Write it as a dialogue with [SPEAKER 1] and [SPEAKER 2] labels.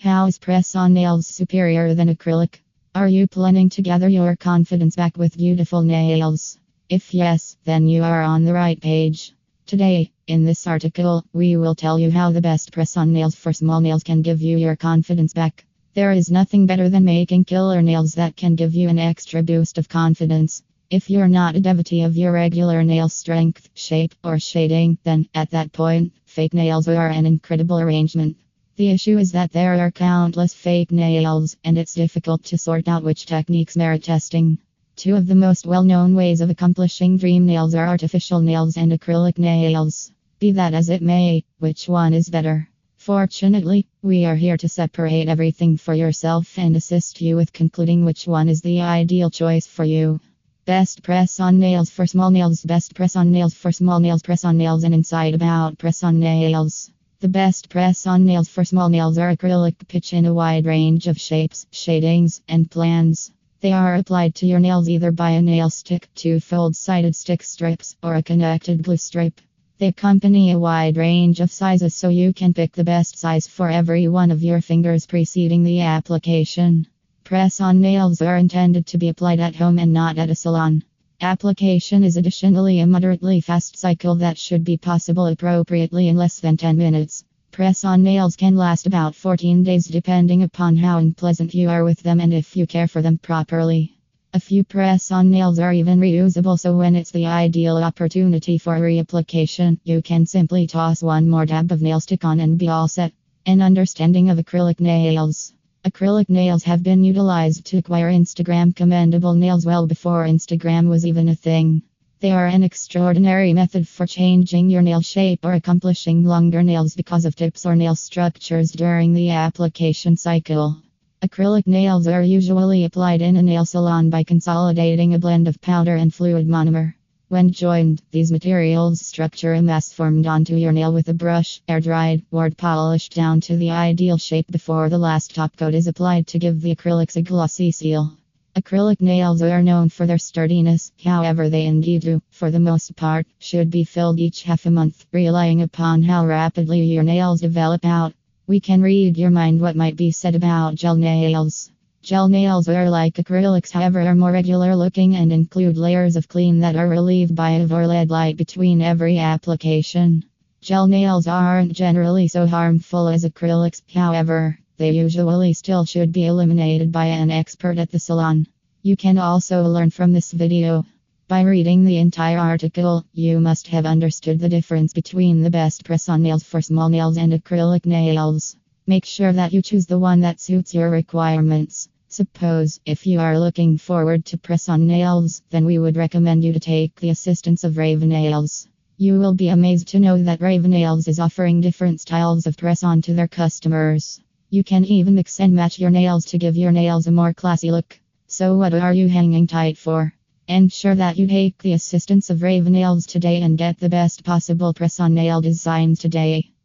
[SPEAKER 1] How is press on nails superior than acrylic? Are you planning to gather your confidence back with beautiful nails? If yes, then you are on the right page. Today, in this article, we will tell you how the best press on nails for small nails can give you your confidence back. There is nothing better than making killer nails that can give you an extra boost of confidence. If you're not a devotee of your regular nail strength, shape, or shading, then at that point, fake nails are an incredible arrangement. The issue is that there are countless fake nails, and it's difficult to sort out which techniques merit testing. Two of the most well known ways of accomplishing dream nails are artificial nails and acrylic nails. Be that as it may, which one is better? Fortunately, we are here to separate everything for yourself and assist you with concluding which one is the ideal choice for you. Best press on nails for small nails, best press on nails for small nails, press on nails, and inside about press on nails. The best press on nails for small nails are acrylic pitch in a wide range of shapes, shadings, and plans. They are applied to your nails either by a nail stick, two fold sided stick strips, or a connected glue stripe. They accompany a wide range of sizes so you can pick the best size for every one of your fingers preceding the application. Press on nails are intended to be applied at home and not at a salon. Application is additionally a moderately fast cycle that should be possible appropriately in less than 10 minutes. Press on nails can last about 14 days depending upon how unpleasant you are with them and if you care for them properly. A few press on nails are even reusable, so when it's the ideal opportunity for reapplication, you can simply toss one more dab of nail stick on and be all set. An understanding of acrylic nails. Acrylic nails have been utilized to acquire Instagram commendable nails well before Instagram was even a thing. They are an extraordinary method for changing your nail shape or accomplishing longer nails because of tips or nail structures during the application cycle. Acrylic nails are usually applied in a nail salon by consolidating a blend of powder and fluid monomer. When joined, these materials structure a mass formed onto your nail with a brush, air dried, ward polished down to the ideal shape before the last top coat is applied to give the acrylics a glossy seal. Acrylic nails are known for their sturdiness, however, they indeed do, for the most part, should be filled each half a month, relying upon how rapidly your nails develop out. We can read your mind what might be said about gel nails. Gel nails are like acrylics, however, are more regular looking and include layers of clean that are relieved by a LED light between every application. Gel nails aren't generally so harmful as acrylics, however, they usually still should be eliminated by an expert at the salon. You can also learn from this video. By reading the entire article, you must have understood the difference between the best press on nails for small nails and acrylic nails. Make sure that you choose the one that suits your requirements. Suppose, if you are looking forward to press on nails, then we would recommend you to take the assistance of Rave Nailz. You will be amazed to know that Rave Nailz is offering different styles of press on to their customers. You can even mix and match your nails to give your nails a more classy look. So, what are you hanging tight for? Ensure that you take the assistance of Rave Nailz today and get the best possible press on nail designs today.